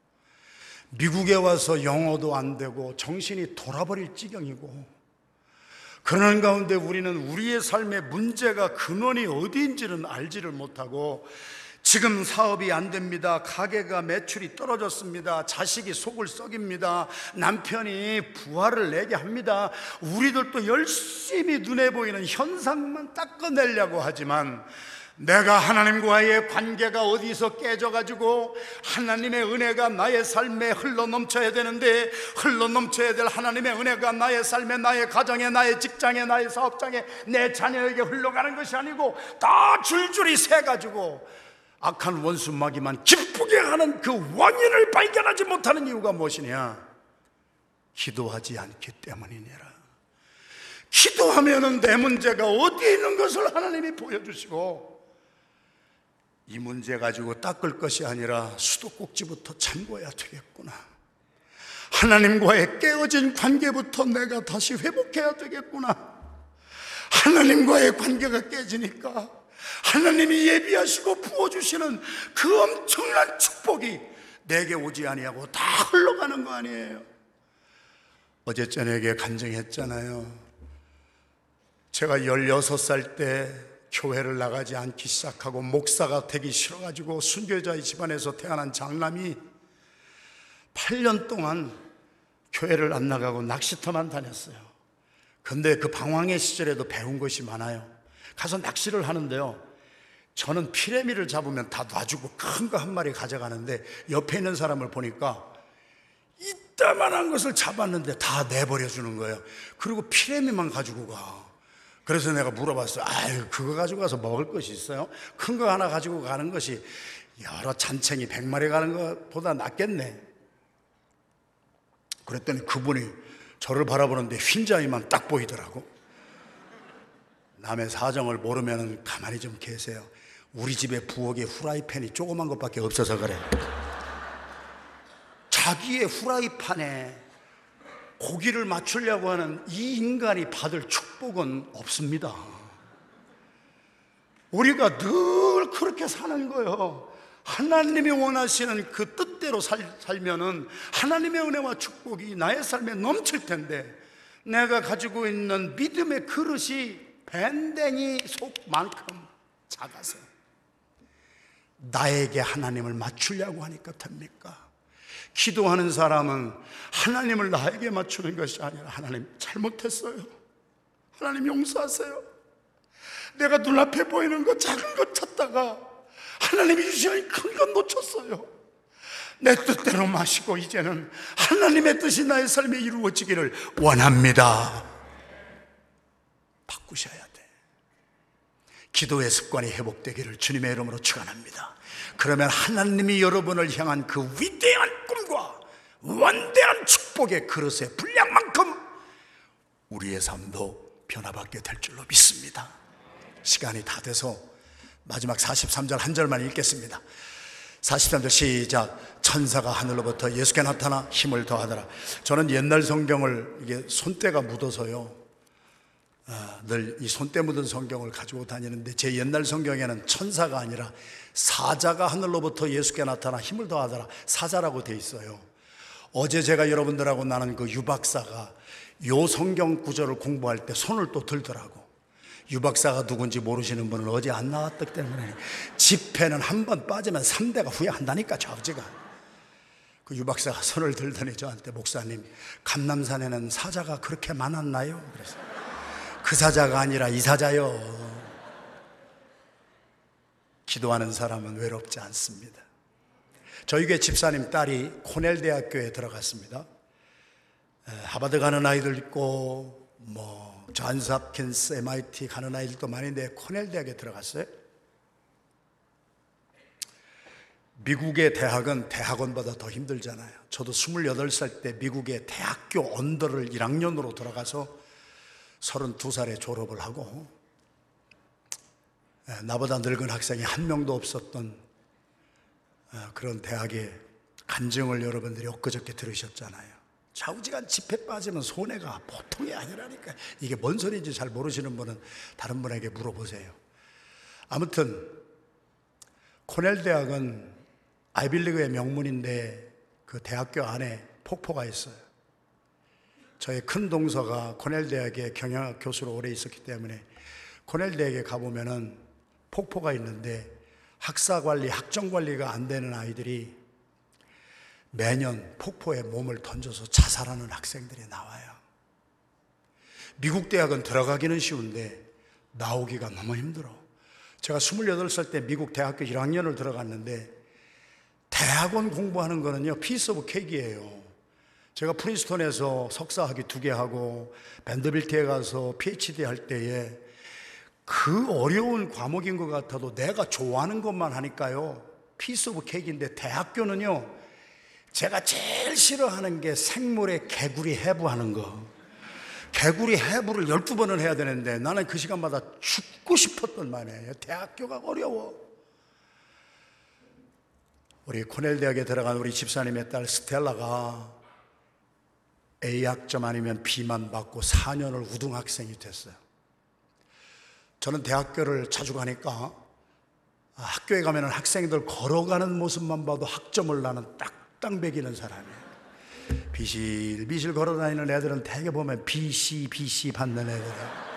미국에 와서 영어도 안 되고 정신이 돌아버릴 지경이고 그러는 가운데 우리는 우리의 삶의 문제가 근원이 어디인지는 알지를 못하고 지금 사업이 안 됩니다. 가게가 매출이 떨어졌습니다. 자식이 속을 썩입니다. 남편이 부활을 내게 합니다. 우리들도 열심히 눈에 보이는 현상만 닦아내려고 하지만 내가 하나님과의 관계가 어디서 깨져가지고 하나님의 은혜가 나의 삶에 흘러 넘쳐야 되는데 흘러 넘쳐야 될 하나님의 은혜가 나의 삶에 나의 가정에 나의 직장에 나의 사업장에 내 자녀에게 흘러가는 것이 아니고 다 줄줄이 새가지고 악한 원수 마귀만 기쁘게 하는 그 원인을 발견하지 못하는 이유가 무엇이냐? 기도하지 않기 때문이니라. 기도하면은 내 문제가 어디에 있는 것을 하나님이 보여주시고 이 문제 가지고 닦을 것이 아니라 수도꼭지부터 잠궈야 되겠구나. 하나님과의 깨어진 관계부터 내가 다시 회복해야 되겠구나. 하나님과의 관계가 깨지니까 하나님이 예비하시고 부어주시는 그 엄청난 축복이 내게 오지 아니하고 다 흘러가는 거 아니에요. 어제 저녁에 간증했잖아요. 제가 16살 때 교회를 나가지 않기 시작하고 목사가 되기 싫어가지고 순교자의 집안에서 태어난 장남이 8년 동안 교회를 안 나가고 낚시터만 다녔어요. 근데 그 방황의 시절에도 배운 것이 많아요. 가서 낚시를 하는데요. 저는 피레미를 잡으면 다 놔주고 큰 거 한 마리 가져가는데 옆에 있는 사람을 보니까 이따만한 것을 잡았는데 다 내버려 주는 거예요. 그리고 피레미만 가지고 가. 그래서 내가 물어봤어요. 아유, 그거 가지고 가서 먹을 것이 있어요? 큰 거 하나 가지고 가는 것이 여러 잔챙이 백 마리 가는 것보다 낫겠네. 그랬더니 그분이 저를 바라보는데 흰자위만 딱 보이더라고. 남의 사정을 모르면 가만히 좀 계세요. 우리 집에 부엌에 후라이팬이 조그만 것밖에 없어서 그래. 자기의 후라이팬에 고기를 맞추려고 하는 이 인간이 받을 축복은 없습니다. 우리가 늘 그렇게 사는 거예요. 하나님이 원하시는 그 뜻대로 살, 살면은 하나님의 은혜와 축복이 나의 삶에 넘칠 텐데 내가 가지고 있는 믿음의 그릇이 밴댕이 속만큼 작아서 나에게 하나님을 맞추려고 하니까 됩니까? 기도하는 사람은 하나님을 나에게 맞추는 것이 아니라 하나님 잘못했어요. 하나님 용서하세요. 내가 눈앞에 보이는 것 작은 것 찾다가 하나님이 주시는 큰 것 놓쳤어요. 내 뜻대로 마시고 이제는 하나님의 뜻이 나의 삶에 이루어지기를 원합니다. 바꾸셔야 돼. 기도의 습관이 회복되기를 주님의 이름으로 축원합니다. 그러면 하나님이 여러분을 향한 그 위대한 꿈과 원대한 축복의 그릇의 분량만큼 우리의 삶도 변화받게 될 줄로 믿습니다. 시간이 다 돼서 마지막 43절 한 절만 읽겠습니다. 43절 시작. 천사가 하늘로부터 예수께 나타나 힘을 더하더라. 저는 옛날 성경을 이게 손때가 묻어서요. 아, 늘이 손때 묻은 성경을 가지고 다니는데 제 옛날 성경에는 천사가 아니라 사자가 하늘로부터 예수께 나타나 힘을 더하더라. 사자라고 돼 있어요. 어제 제가 여러분들하고 나는 그 유박사가 요 성경 구절을 공부할 때 손을 또 들더라고. 유박사가 누군지 모르시는 분은 어제 안 나왔기 때문에 집회는 한 번 빠지면 3대가 후회한다니까 저지가. 그 유박사가 손을 들더니 저한테 목사님 감남산에는 사자가 그렇게 많았나요? 그래서 그 사자가 아니라 이 사자요. 기도하는 사람은 외롭지 않습니다. 저희 교회 집사님 딸이 코넬 대학교에 들어갔습니다. 하버드 가는 아이들 있고 뭐 존스 홉킨스 MIT 가는 아이들도 많은데 코넬 대학에 들어갔어요. 미국의 대학은 대학원보다 더 힘들잖아요. 저도 28살 때 미국의 대학교 언더를 1학년으로 들어가서 32살에 졸업을 하고 예, 나보다 늙은 학생이 한 명도 없었던 어, 그런 대학의 간증을 여러분들이 엊그저께 들으셨잖아요. 좌우지간 집회 빠지면 손해가 보통이 아니라니까. 이게 뭔 소리인지 잘 모르시는 분은 다른 분에게 물어보세요. 아무튼 코넬 대학은 아이빌리그의 명문인데 그 대학교 안에 폭포가 있어요. 저의 큰 동서가 코넬 대학의 경영학 교수로 오래 있었기 때문에 코넬 대학에 가보면은 폭포가 있는데 학사 관리, 학점 관리가 안 되는 아이들이 매년 폭포에 몸을 던져서 자살하는 학생들이 나와요. 미국 대학은 들어가기는 쉬운데 나오기가 너무 힘들어. 제가 28살 때 미국 대학교 1학년을 들어갔는데 대학원 공부하는 거는요, piece of cake예요. 제가 프린스톤에서 석사학위 두 개 하고 밴더빌트에 가서 PhD 할 때에 그 어려운 과목인 것 같아도 내가 좋아하는 것만 하니까요. piece of cake인데 대학교는요. 제가 제일 싫어하는 게 생물의 개구리 해부하는 거. 개구리 해부를 12번은 해야 되는데 나는 그 시간마다 죽고 싶었던 말이에요. 대학교가 어려워. 우리 코넬 대학에 들어간 우리 집사님의 딸 스텔라가 A 학점 아니면 B만 받고 4년을 우등학생이 됐어요. 저는 대학교를 자주 가니까 학교에 가면 학생들 걸어가는 모습만 봐도 학점을 나는 딱딱 매기는 사람이에요. 비실비실 걸어다니는 애들은 대개 보면 BC, BC 받는 애들이에요.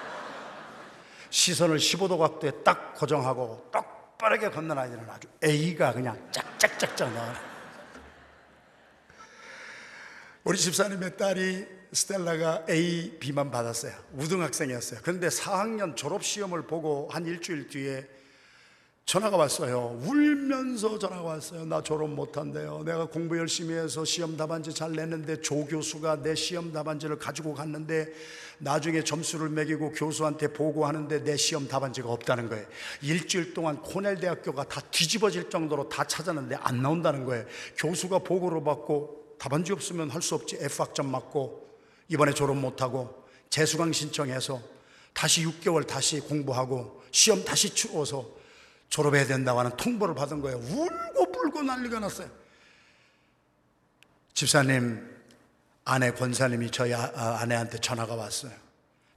시선을 15도 각도에 딱 고정하고 똑바르게 걷는 아이들은 아주 A가 그냥 짝짝짝짝 나와요. 우리 집사님의 딸이 스텔라가 A, B만 받았어요. 우등학생이었어요. 그런데 4학년 졸업시험을 보고 한 일주일 뒤에 전화가 왔어요. 울면서 전화가 왔어요. 나 졸업 못한대요. 내가 공부 열심히 해서 시험 답안지 잘 냈는데 조 교수가 내 시험 답안지를 가지고 갔는데 나중에 점수를 매기고 교수한테 보고하는데 내 시험 답안지가 없다는 거예요. 일주일 동안 코넬 대학교가 다 뒤집어질 정도로 다 찾았는데 안 나온다는 거예요. 교수가 보고를 받고 답안지 없으면 할 수 없지. F학점 맞고 이번에 졸업 못하고 재수강 신청해서 다시 6개월 다시 공부하고 시험 다시 치러서 졸업해야 된다고 하는 통보를 받은 거예요. 울고 불고 난리가 났어요. 집사님, 아내 권사님이 저희 아, 아, 아내한테 전화가 왔어요.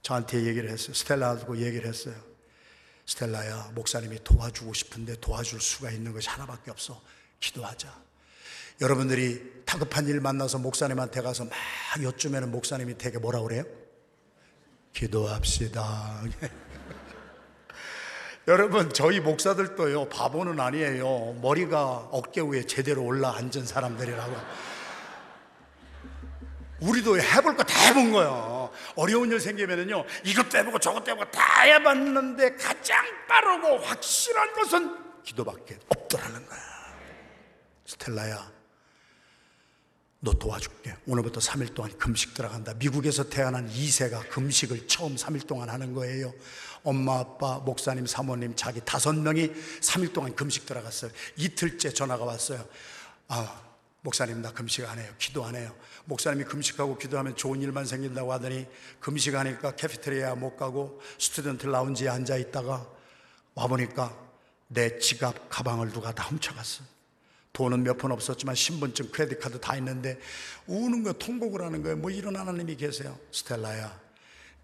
저한테 얘기를 했어요. 스텔라하고 얘기를 했어요. 스텔라야, 목사님이 도와주고 싶은데 도와줄 수가 있는 것이 하나밖에 없어. 기도하자. 여러분들이 다급한 일 만나서 목사님한테 가서 막 여쭈면 목사님이 되게 뭐라 그래요? 기도합시다. 여러분 저희 목사들도요 바보는 아니에요 머리가 어깨 위에 제대로 올라 앉은 사람들이라고 우리도 해볼 거 다 해본 거예요 어려운 일 생기면은요 이것도 해보고 저것도 해보고 다 해봤는데 가장 빠르고 확실한 것은 기도밖에 없더라는 거야 스텔라야 너 도와줄게. 오늘부터 3일 동안 금식 들어간다. 미국에서 태어난 2세가 금식을 처음 3일 동안 하는 거예요. 엄마, 아빠, 목사님, 사모님, 자기 다섯 명이 3일 동안 금식 들어갔어요. 이틀째 전화가 왔어요. 아, 목사님, 나 금식 안 해요. 기도 안 해요. 목사님이 금식하고 기도하면 좋은 일만 생긴다고 하더니 금식하니까 cafeteria 못 가고 student lounge에 앉아 있다가 와보니까 내 지갑, 가방을 누가 다 훔쳐갔어요. 돈은 몇 푼 없었지만 신분증, credit card 다 있는데 우는 거 통곡을 하는 거예요. 뭐 이런 하나님이 계세요. 스텔라야.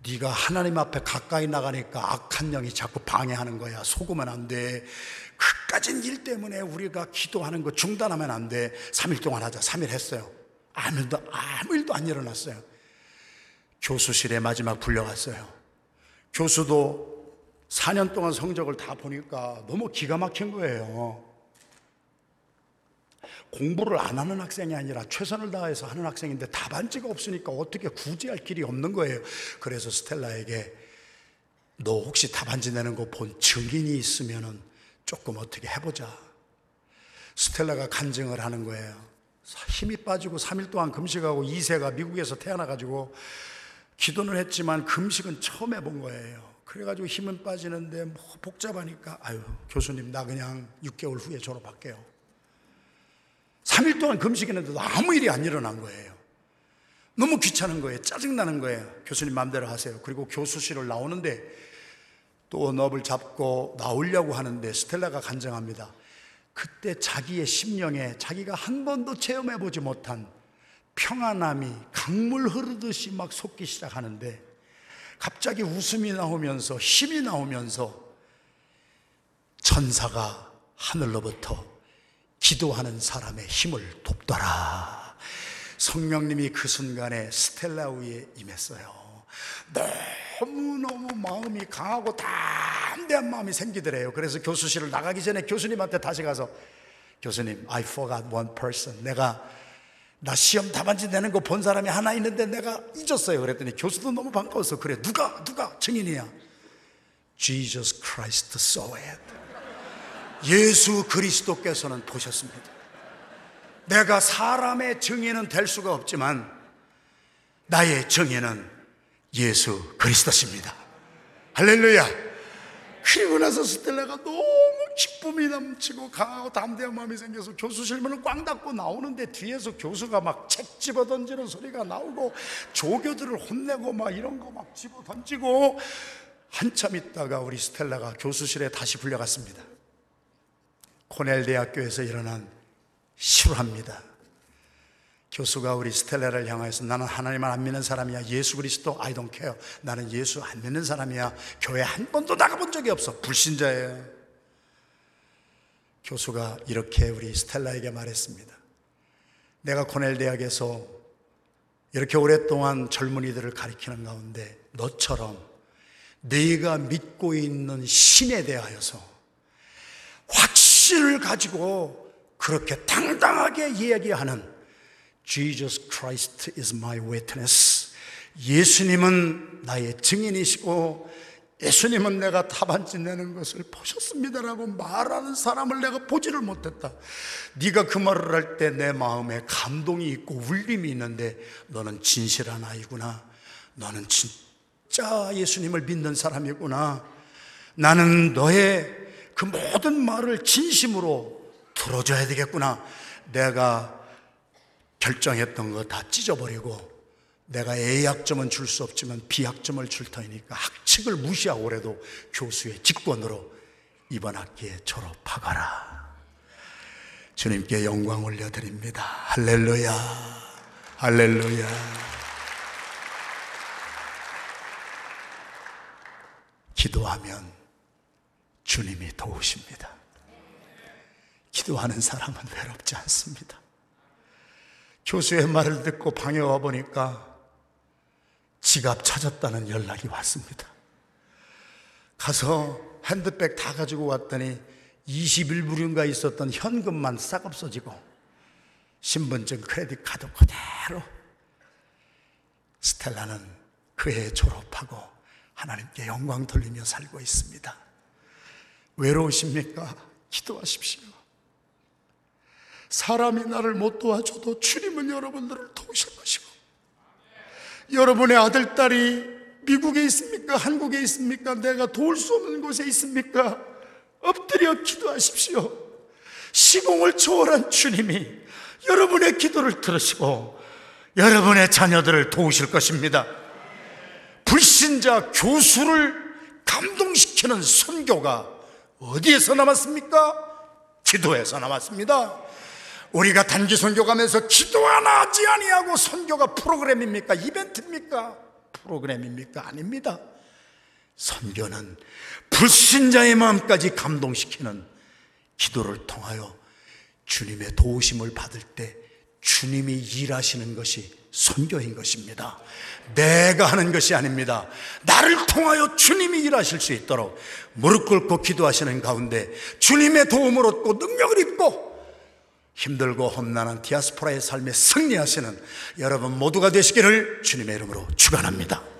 네가 하나님 앞에 가까이 나가니까 악한 영이 자꾸 방해하는 거야. 속으면 안 돼. 그까진 일 때문에 우리가 기도하는 거 중단하면 안 돼. 3일 동안 하자. 3일 했어요. 아무 일도, 아무 일도 안 일어났어요. 교수실에 마지막 불려갔어요. 교수도 4년 동안 성적을 다 보니까 너무 기가 막힌 거예요. 공부를 안 하는 학생이 아니라 최선을 다해서 하는 학생인데 답안지가 없으니까 어떻게 구제할 길이 없는 거예요. 그래서 스텔라에게 너 혹시 답안지 내는 거 본 증인이 있으면은 조금 어떻게 해보자. 스텔라가 간증을 하는 거예요. 힘이 빠지고 3일 동안 금식하고 2세가 미국에서 태어나가지고 기도는 했지만 금식은 처음 해본 거예요. 그래가지고 힘은 빠지는데 뭐 복잡하니까 아유 교수님 나 그냥 6개월 후에 졸업할게요. 3일 동안 금식했는데도 아무 일이 안 일어난 거예요. 너무 귀찮은 거예요. 짜증나는 거예요. 교수님 마음대로 하세요. 그리고 교수실을 나오는데 또 넙을 잡고 나오려고 하는데 스텔라가 간증합니다. 그때 자기의 심령에 자기가 한 번도 체험해 보지 못한 평안함이 강물 흐르듯이 막 솟기 시작하는데 갑자기 웃음이 나오면서 힘이 나오면서 천사가 하늘로부터 기도하는 사람의 힘을 돕더라. 성령님이 그 순간에 스텔라 위에 임했어요. 너무너무 마음이 강하고 담대한 마음이 생기더래요. 그래서 교수실을 나가기 전에 교수님한테 다시 가서 교수님, I forgot one person. 내가 나 시험 답안지 내는 거 본 사람이 하나 있는데 내가 잊었어요. 그랬더니 교수도 너무 반가워서 그래. 누가 누가 증인이야? Jesus Christ saw it. 예수 그리스도께서는 보셨습니다. 내가 사람의 증인은 될 수가 없지만 나의 증인은 예수 그리스도십니다. 할렐루야. 그리고 나서 스텔라가 너무 기쁨이 넘치고 강하고 담대한 마음이 생겨서 교수실 문을 꽝 닫고 나오는데 뒤에서 교수가 막 책 집어 던지는 소리가 나오고 조교들을 혼내고 막 이런 거 막 집어 던지고 한참 있다가 우리 스텔라가 교수실에 다시 불려갔습니다. 코넬 대학교에서 일어난 실화입니다. 교수가 우리 스텔라를 향해서 나는 하나님을 안 믿는 사람이야. 예수 그리스도 I don't care. 나는 예수 안 믿는 사람이야. 교회 한 번도 나가본 적이 없어. 불신자예요. 교수가 이렇게 우리 스텔라에게 말했습니다. 내가 코넬 대학에서 이렇게 오랫동안 젊은이들을 가리키는 가운데 너처럼 네가 믿고 있는 신에 대하여서 확신을 가지고 그렇게 당당하게 이야기하는 Jesus Christ is my witness. 예수님은 나의 증인이시고 예수님은 내가 타반지 내는 것을 보셨습니다라고 말하는 사람을 내가 보지를 못했다. 네가 그 말을 할 때 내 마음에 감동이 있고 울림이 있는데 너는 진실한 아이구나. 너는 진짜 예수님을 믿는 사람이구나. 나는 너의 그 모든 말을 진심으로 들어줘야 되겠구나. 내가 결정했던 거 다 찢어버리고 내가 A학점은 줄 수 없지만 B학점을 줄 터이니까 학칙을 무시하고 그래도 교수의 직권으로 이번 학기에 졸업하거라. 주님께 영광 올려드립니다. 할렐루야. 할렐루야. 기도하면 주님이 도우십니다. 기도하는 사람은 외롭지 않습니다. 교수의 말을 듣고 방에 와 보니까 지갑 찾았다는 연락이 왔습니다. 가서 핸드백 다 가지고 왔더니 21불인가 있었던 현금만 싹 없어지고 신분증 크레딧 카드 그대로 스텔라는 그해 졸업하고 하나님께 영광 돌리며 살고 있습니다. 외로우십니까? 기도하십시오. 사람이 나를 못 도와줘도 주님은 여러분들을 도우실 것이고 여러분의 아들, 딸이 미국에 있습니까? 한국에 있습니까? 내가 도울 수 없는 곳에 있습니까? 엎드려 기도하십시오. 시공을 초월한 주님이 여러분의 기도를 들으시고 여러분의 자녀들을 도우실 것입니다. 불신자 교수를 감동시키는 선교가 어디에서 남았습니까? 기도에서 남았습니다. 우리가 단기 선교 가면서 기도 하나 하지 아니하고 선교가 프로그램입니까? 이벤트입니까? 프로그램입니까? 아닙니다. 선교는 불신자의 마음까지 감동시키는 기도를 통하여 주님의 도우심을 받을 때 주님이 일하시는 것이 선교인 것입니다. 내가 하는 것이 아닙니다. 나를 통하여 주님이 일하실 수 있도록 무릎 꿇고 기도하시는 가운데 주님의 도움을 얻고 능력을 입고 힘들고 험난한 디아스포라의 삶에 승리하시는 여러분 모두가 되시기를 주님의 이름으로 축원합니다.